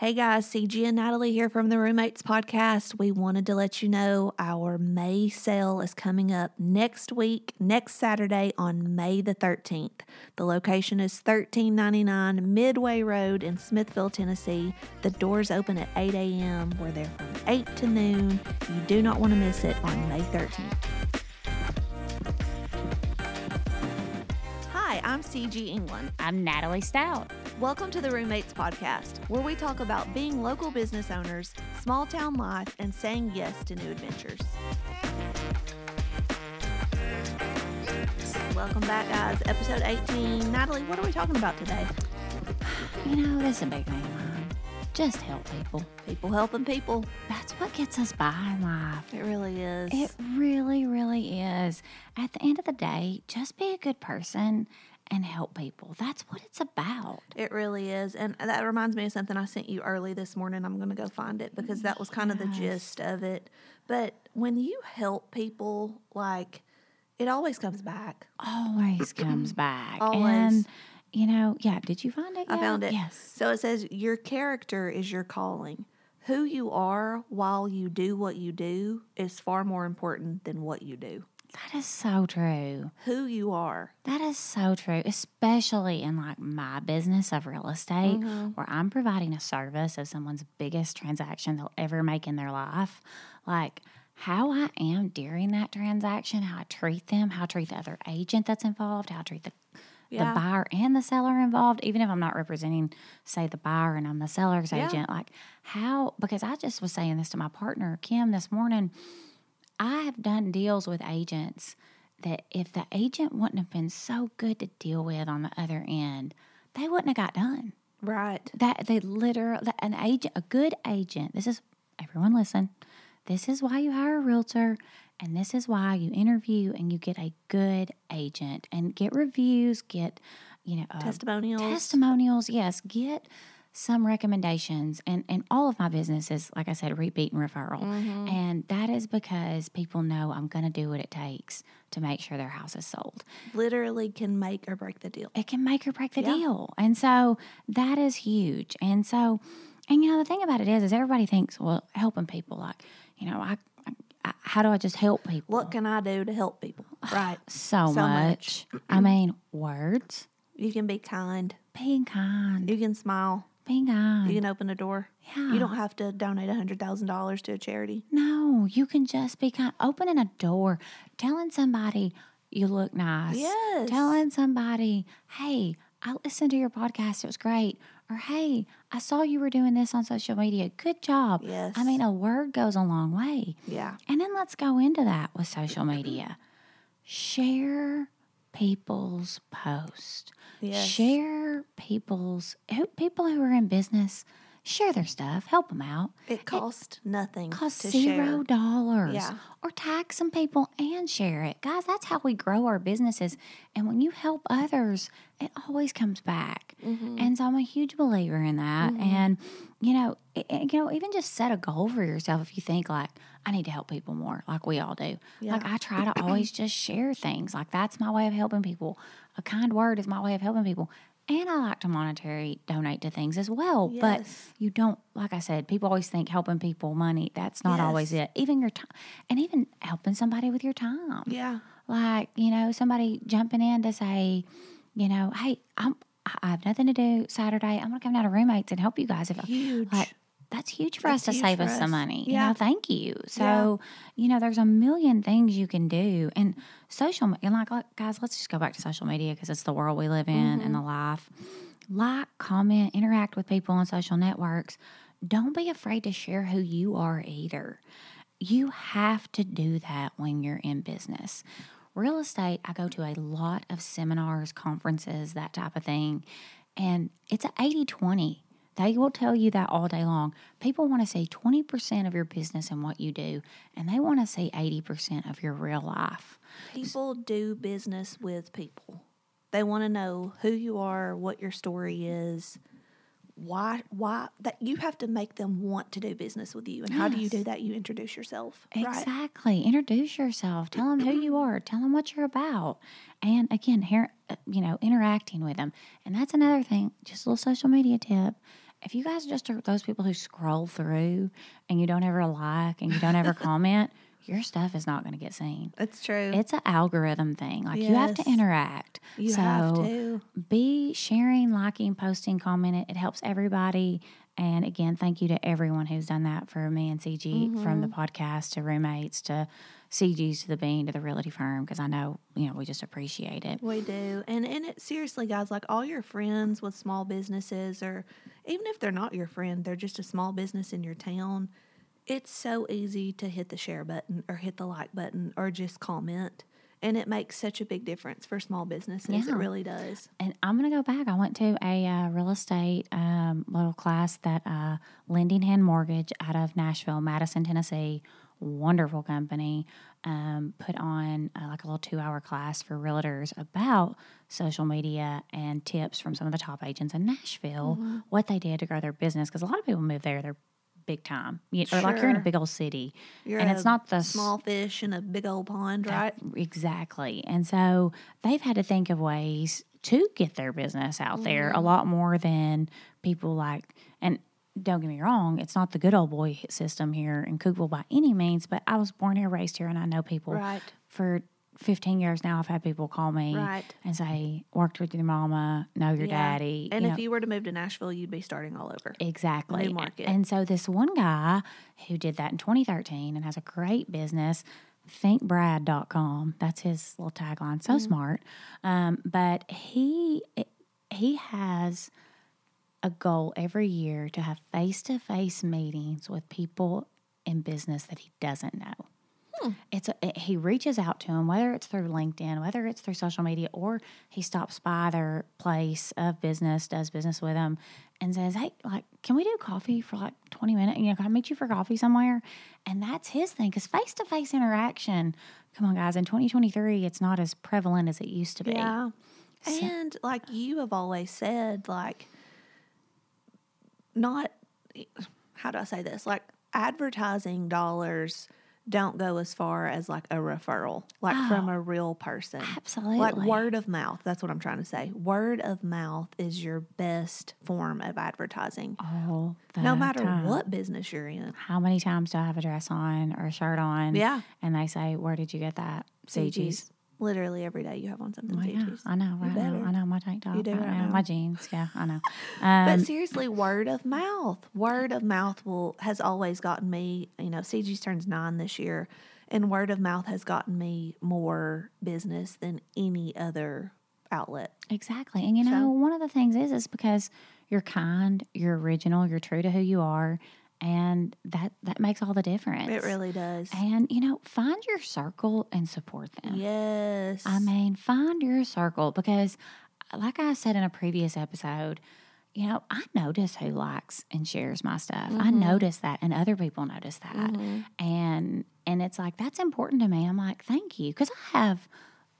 Hey guys, Cigi and Natalie here from the Room Mates Podcast. We wanted to let you know our May sale is coming up next week, next Saturday on May the 13th. The location is 1399 Midway Road in Smithville, Tennessee. The doors open at 8 a.m. We're there from 8 to noon. You do not want to miss it on May 13th. Hi, I'm Cigi England. I'm Natalie Stout. Welcome to the Room Mates Podcast, where we talk about being local business owners, small town life, and saying yes to new adventures. Welcome back, guys. Episode 18. Natalie, what are we talking about today? You know, this is a big thing of mine. Just help people. People helping people. That's what gets us by in life. It really is. It really, really is. At the end of the day, just be a good person and help people. That's what it's about. It really is. And that reminds me of something I sent you early this morning. I'm going to go find it because that was kind of the gist of it. But when you help people, like, it always comes back. Always comes back. Always. And, you know, yeah, did you find it? I found it. Yes. So it says your character is your calling. Who you are while you do what you do is far more important than what you do. That is so true. Who you are. That is so true, especially in like my business of real estate, mm-hmm. where I'm providing a service of someone's biggest transaction they'll ever make in their life. Like how I am during that transaction, how I treat them, how I treat the other agent that's involved, how I treat the Yeah. the buyer and the seller involved, even if I'm not representing, say, the buyer and I'm the seller's Yeah. agent. Like how because I just was saying this to my partner, Kim, this morning. I have done deals with agents that if the agent wouldn't have been so good to deal with on the other end, they wouldn't have got done. Right. That they literally an agent, a good agent. This is everyone listen. This is why you hire a realtor, and this is why you interview and you get a good agent and get reviews, get you know uh, Testimonials. testimonials. Yes, get some recommendations, and and all of my businesses, like I said, repeat and referral, Mm-hmm. and that is because people know I'm going to do what it takes to make sure their house is sold Literally can make or break the deal. it can make or break the Yeah. deal. And so that is huge. And so, and you know, the thing about it is, is everybody thinks, well, helping people, like, you know, I, I how do I just help people? What can I do to help people? Right. so, so much. I mean, words, You can be kind. being kind, You can smile. You can open a door. Yeah. You don't have to donate $100,000 to a charity. no, you can just be kind. Opening a door, telling somebody you look nice. Yes. Telling somebody, hey, I listened to your podcast. It was great. Or, hey, I saw you were doing this on social media. Good job. Yes. I mean, a word goes a long way. Yeah. And then let's go into that with social media. Share people's posts. Yes. Share people's who, people who are in business. Share their stuff. Help them out. It costs nothing Costs zero share. dollars. Yeah. Or tag some people and share it. Guys, that's how we grow our businesses. And when you help others, it always comes back. Mm-hmm. And so I'm a huge believer in that. And, you know, it, it- you know, even just set a goal for yourself if you think like, I need to help people more, like we all do. Like I try to always just share things. Like that's my way of helping people. A kind word is my way of helping people. And I like to monetary donate to things as well. Yes. But you don't like i said people always think helping people money that's not always it even your time and even helping somebody with your time Yeah. like you know somebody jumping in to say you know hey i'm i I have nothing to do saturday i'm gonna come down to roommates and help you guys if Huge. like that's huge for That's us to save us us. some money you Yeah. know thank you so you know there's a million things you can do and social me- and like, like guys let's just go back to social media because it's the world we live in and the life like, comment, interact with people on social networks. Don't be afraid to share who you are either. You have to do that when you're in business. Real estate, I go to a lot of seminars, conferences, that type of thing. And it's an 80 20. They will tell you that all day long. People want to see 20% of your business and what you do, and they want to see 80% of your real life. People do business with people. They want to know who you are, what your story is, why why that you have to make them want to do business with you. And how do you do that? You introduce yourself. Right. Exactly. Introduce yourself. Tell them who you are. Tell them what you're about. And again, here, uh, you know, interacting with them. And that's another thing. Just a little social media tip. If you guys just are those people who scroll through and you don't ever like and you don't ever comment, your stuff is not going to get seen. It's true. It's an algorithm thing. Like you have to interact. you so have to. be sharing, liking, posting, commenting. It helps everybody. And again, thank you to everyone who's done that for me and Cigi from Mm-hmm. the podcast to roommates to Cigi's to the bean to the realty firm because I know, you know, we just appreciate it. We do. And and it seriously guys, like all your friends with small businesses or even if they're not your friend, they're just a small business in your town. It's so easy to hit the share button or hit the like button or just comment. And it makes such a big difference for small businesses. Yeah. It really does. And I'm going to go back. I went to a uh, real estate um, little class that uh, Lending Hand Mortgage out of Nashville, Madison, Tennessee, wonderful company, um, put on uh, like a little two hour class for realtors about social media and tips from some of the top agents in Nashville, Mm-hmm. what they did to grow their business. Because a lot of people move there, they're big time, you, or like you're in a big old city. You're and a it's not the small fish in a big old pond, right? Exactly. And so they've had to think of ways to get their business out there a mm-hmm. lot more than people like, and don't get me wrong, it's not the good old boy system here in Cookeville by any means, but I was born here, raised here, and I know people Right. for 15 years now. I've had people call me Right. and say, worked with your mama, know your Yeah. daddy. And you if know, you were to move to Nashville, you'd be starting all over. Exactly. New market. And so this one guy who did that in 2013 and has a great business, thinkbrad.com. That's his little tagline. So smart. Um, but he he has a goal every year to have face-to-face meetings with people in business that he doesn't know. Hmm. It's a, it- he reaches out to them, whether it's through LinkedIn, whether it's through social media, or he stops by their place of business, does business with them, and says, "Hey, like, can we do coffee for like twenty minutes? You know, can I meet you for coffee somewhere?" And that's his thing, because face to face interaction. Come on, guys, in twenty twenty three, it's not as prevalent as it used to be. Yeah. And like you have always said, like, not, how do I say this? Like, advertising dollars don't go as far as like a referral, like from oh, a real person. Absolutely. Like word of mouth. That's what I'm trying to say. Word of mouth is your best form of advertising, All no matter time. what business you're in. How many times do I have a dress on or a shirt on? Yeah. And they say, Where did you get that? Cigi's. Literally every day you have on something Oh, yeah. I know, right now. I know my tank top. You do right right now. now. My jeans. Yeah, I know. But Um, seriously, word of mouth. Word of mouth will has always gotten me. You know, Cigi's turns nine this year, and word of mouth has gotten me more business than any other outlet. exactly. And you know, one of the things is, is because you're kind, you're original, you're true to who you are, and that that makes all the difference. It really does. And you know, find your circle and support them. Yes. I mean, find your circle because, like I said in a previous episode, you know, I notice who likes and shares my stuff. I mm-hmm. notice that, and other people notice that, mm-hmm. and and it's like that's important to me. I'm like, thank you, because I have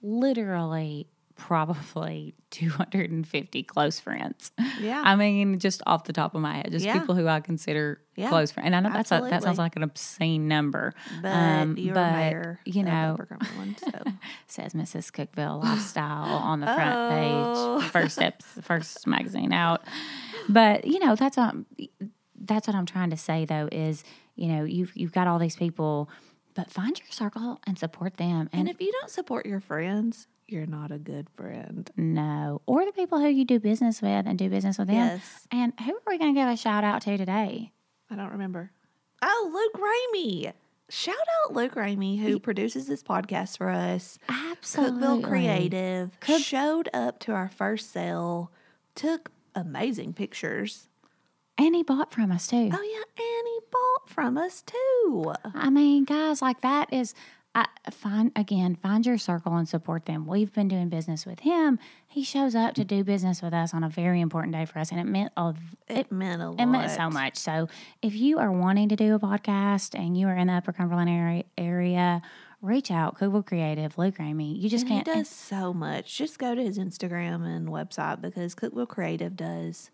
literally probably 250 close friends. Yeah. I mean, just off the top of my head, just Yeah. people who I consider Yeah, close friends. And I know that's a, that sounds like an obscene number, but um, you're but, you know, Cumberland, so says Mrs. Cookeville Lifestyle on the front Oh. page, first steps, first magazine out. But you know, that's um, that's what I'm trying to say though is you know you've you've got all these people, but find your circle and support them. and And, if you don't support your friends, you're not a good friend. no, or the people who you do business with and do business with them. Yes. And who are we going to give a shout out to today? I don't remember. Oh, Luke Ramey. Shout out Luke Ramey, who produces this podcast for us. Absolutely, Cookeville Creative Cook- showed up to our first sale, took amazing pictures. And he bought from us too. Oh yeah, and he bought from us too. I mean, guys, like that is I find again, find your circle and support them. We've been doing business with him. He shows up to do business with us on a very important day for us, and it meant a It, meant a lot. it meant so much. So, if you are wanting to do a podcast and you are in the Upper Cumberland area, area reach out, Cookeville Creative, Luke Ramey. You just And can't. does so much. Just go to his Instagram and website because Cookeville Creative does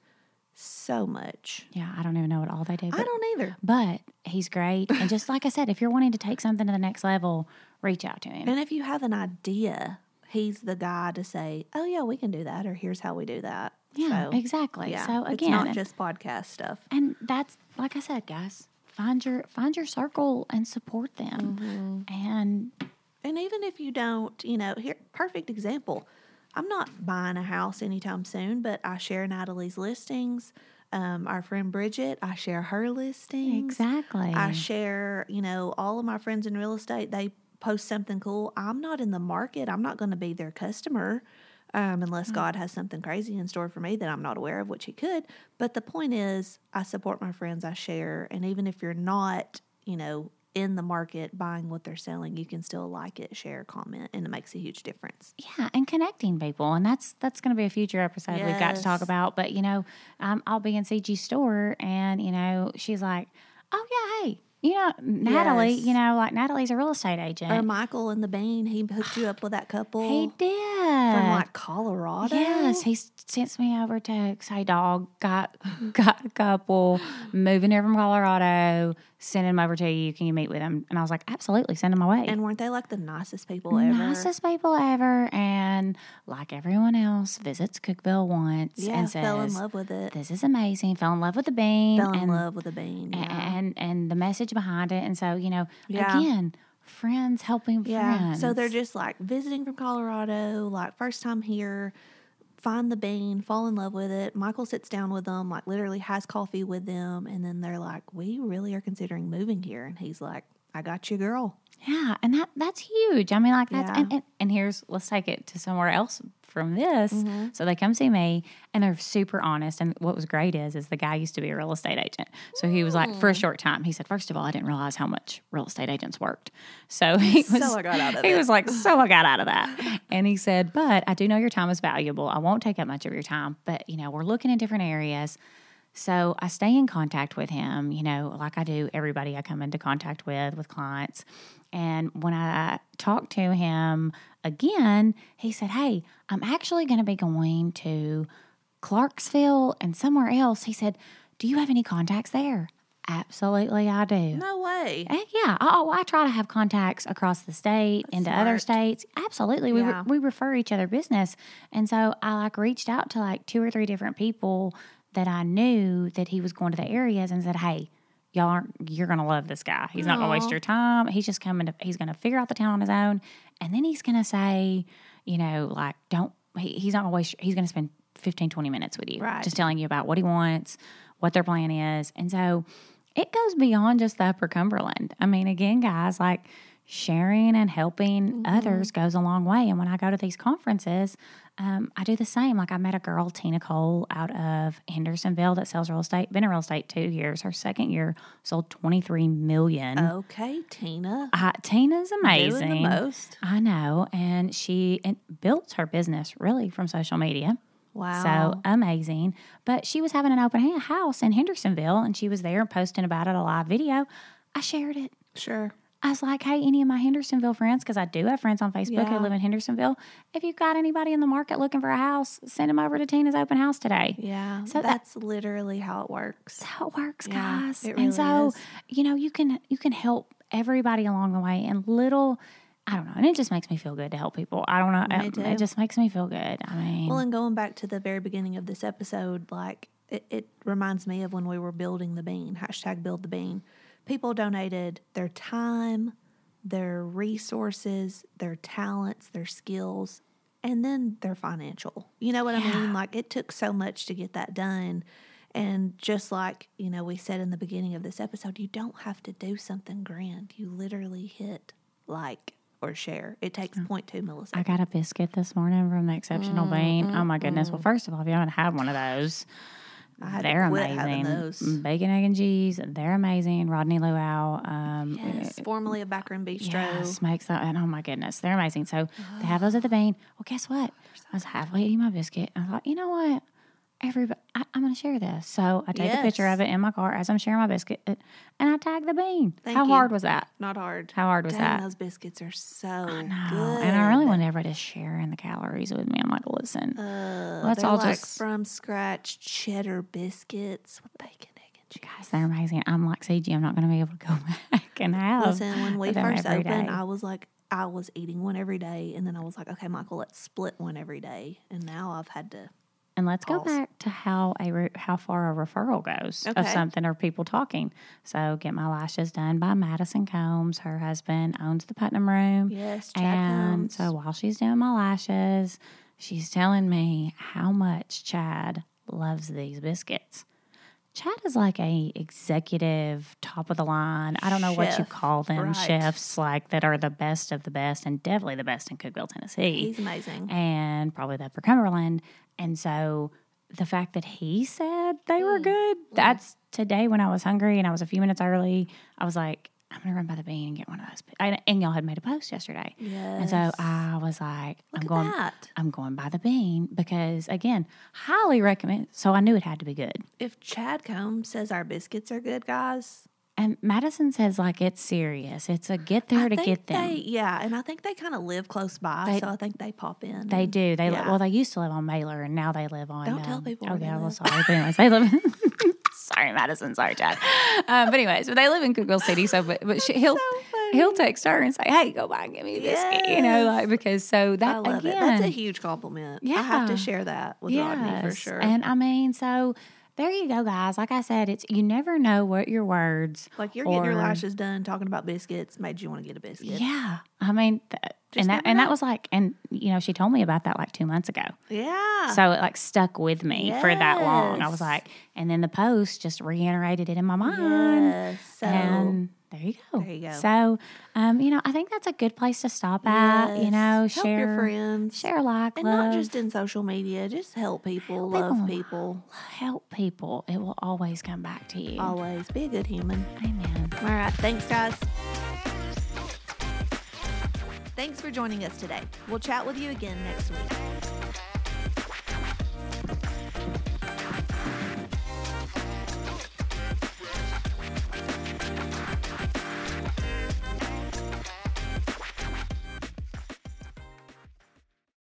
so much. yeah, I don't even know what all they do. I don't either. but he's great, and just like I said, if you're wanting to take something to the next level, reach out to him. And if you have an idea, he's the guy to say, "Oh yeah, we can do that," or "Here's how we do that." Yeah, So, exactly. Yeah, So it's again, not just podcast stuff. and that's like I said, guys, find your find your circle and support them. Mm-hmm. And And even if you don't, you know, here, perfect example. I'm not buying a house anytime soon, but I share Natalie's listings. Um, our friend Bridget, I share her listings. exactly. I share, you know, all of my friends in real estate, they post something cool. I'm not in the market. I'm not going to be their customer um, unless God has something crazy in store for me that I'm not aware of, which He could. But the point is, I support my friends, I share. And even if you're not, you know, in the market buying what they're selling, you can still like it, share, comment, and it makes a huge difference. yeah, and connecting people, and that's that's going to be a future episode we've got to talk about. But you know, um, I'll be in Cigi store, and you know, she's like, "Oh yeah, hey, you know, Natalie, Yes. you know, like Natalie's a real estate agent. Or Michael and the Bean, he hooked you up with that couple he did from like Colorado. Yes, he sent me over text. Hey, dog, got got a couple moving here from Colorado. Send them over to you. Can you meet with them? And I was like, absolutely, send them away. And weren't they like the nicest people ever? Nicest people ever, and like everyone else, visits Cookeville once Yeah, and says, fell in love with it. "This is amazing." Fell in love with the bean, Fell in and, love with the bean. Yeah. and and the message behind it. And so you know, Yeah. again, friends helping yeah. friends. So they're just like visiting from Colorado, like first time here, find the bean, fall in love with it. Michael sits down with them, like literally has coffee with them, and then they're like, "We really are considering moving here," and he's like, "I got you, girl." Yeah, and that that's huge. I mean, like that's Yeah. and, and, and here's let's take it to somewhere else from this. Mm-hmm. So they come see me and they're super honest. And what was great is is the guy used to be a real estate agent. So he was like Mm. for a short time, he said, First of all, I didn't realize how much real estate agents worked. So he So was I got out of he it. was like, So I got out of that. And he said, But I do know your time is valuable. I won't take up much of your time. But you know, we're looking in different areas. So I stay in contact with him, you know, like I do everybody I come into contact with, with clients. And when I talked to him again, he said, Hey, I'm actually going to be going to Clarksville and somewhere else. He said, Do you have any contacts there? Absolutely, I do. No way. Heck yeah. Oh, I try to have contacts across the state into other states. Absolutely. We, re- we refer each other business. And so I like reached out to like two or three different people that I knew that he was going to the areas and said, Hey, y'all aren't, you're going to love this guy. He's not going to waste your time. He's just coming to, he's going to figure out the town on his own. And then he's going to say, you know, like, don't, he, he's not to waste, he's going to spend 15, 20 minutes with you. Right. Just telling you about what he wants, what their plan is. And so it goes beyond just the upper Cumberland. I mean, again, guys, like sharing and helping others goes a long way. And when I go to these conferences, um, I do the same. Like I met a girl, Tina Cole, out of Hendersonville that sells real estate. Been in real estate two years. Her second year sold twenty three million. Okay, Tina. Uh, Tina's Doing amazing. the most. I know, and she built her business really from social media. Wow. So amazing. But she was having an open house in Hendersonville and she was there posting about it, a live video. I shared it. sure. I was like, hey, any of my Hendersonville friends, because I do have friends on Facebook who live in Hendersonville. If you've got anybody in the market looking for a house, send them over to Tina's open house today. Yeah. So that- that's literally how it works. That's how it works, Yeah, guys. it and so, is. you know, you can you can help everybody along the way and little I don't know, and it just makes me feel good to help people. I don't know. Um, it, too. it just makes me feel good. I mean, Well, and going back to the very beginning of this episode, like it, it reminds me of when we were building the bean, hashtag build the bean. People donated their time, their resources, their talents, their skills, and then their financial. You know what I mean? Like it took so much to get that done. And just like, you know, we said in the beginning of this episode, you don't have to do something grand. You literally hit like or share. It takes 0.2 milliseconds. I got a biscuit this morning from the Exceptional Bean. Oh my goodness! Well, first of all, if you haven't had one of those, I had they're amazing. those. Bacon, egg, and cheese. They're amazing. Rodney Luau. Um, Yes, formerly a backroom bistro. Yes, makes that. And oh my goodness, they're amazing. So they have those at the Bean. Well, guess what? I was halfway eating my biscuit. I thought, you know what? Everybody, I, I'm going to share this. So I take a picture of it in my car as I'm sharing my biscuit, uh, and I tag the Bean. Thank How you. hard was that? Not hard. How hard was Dang, that? those biscuits are so No, good. and I really want everybody to share in the calories with me. I'm like, listen, Uh, let's all like just from scratch cheddar biscuits with bacon, egg, and cheese. guys, they're amazing. I'm like Cigi. I'm not going to be able to go back and have. Listen, when we first opened, day. I was like, I was eating one every day, and then I was like, okay, Michael, let's split one every day. And now I've had to And let's go back to how a re- how far a referral goes of something or people talking. So, get my lashes done by Madison Combs. Her husband owns the Putnam Room. Yes, Chad and Combs. so while she's doing my lashes, she's telling me how much Chad loves these biscuits. Chad is like a executive, top of the line. I don't know what you call them, right. chefs like that are the best of the best, and definitely the best in Cookeville, Tennessee He's amazing. and probably the for Cumberland. And so the fact that he said they Mm. were good, that's today when I was hungry and I was a few minutes early, I was like, I'm going to run by the bean and get one of those. And, and y'all had made a post yesterday. And so I was like, Look I'm going. that. I'm going by the bean because again, highly recommend. So I knew it had to be good. If Chad Combs says our biscuits are good, guys, And Madison says like it's serious. It's a get there I to get them. They, yeah, and I think they kind of live close by, They- so I think they pop in. They do. They li- well, they used to live on Mailer, and now they live on. Don't tell um, people Oh where they yeah, well, live. sorry. But anyways, they live. sorry, Madison. Sorry, Chad. Um, but anyways, but they live in Cookeville City. So, but, but she, he'll funny. he'll text her and say, "Hey, go by and get me a biscuit." You know, like because so that I love again, it. That's a huge compliment. Yeah, I have to share that with Rodney for sure. And I mean, so there you go, guys. Like I said, it's you never know what your words. like you're getting your lashes done, talking about biscuits, made you want to get a biscuit. Yeah, I mean, th- and that and that was like, and you know, she told me about that like two months ago. Yeah. So it like stuck with me for that long. I was like, and then the post just reiterated it in my mind. yes. So And there you go. There you go. So, um, you know, I think that's a good place to stop at. You know, help share your friends. share like and love, not just in social media, just help people, love people. people. help people. It will always come back to you. Always be a good human. Amen. All right. Thanks, guys. Thanks for joining us today. We'll chat with you again next week.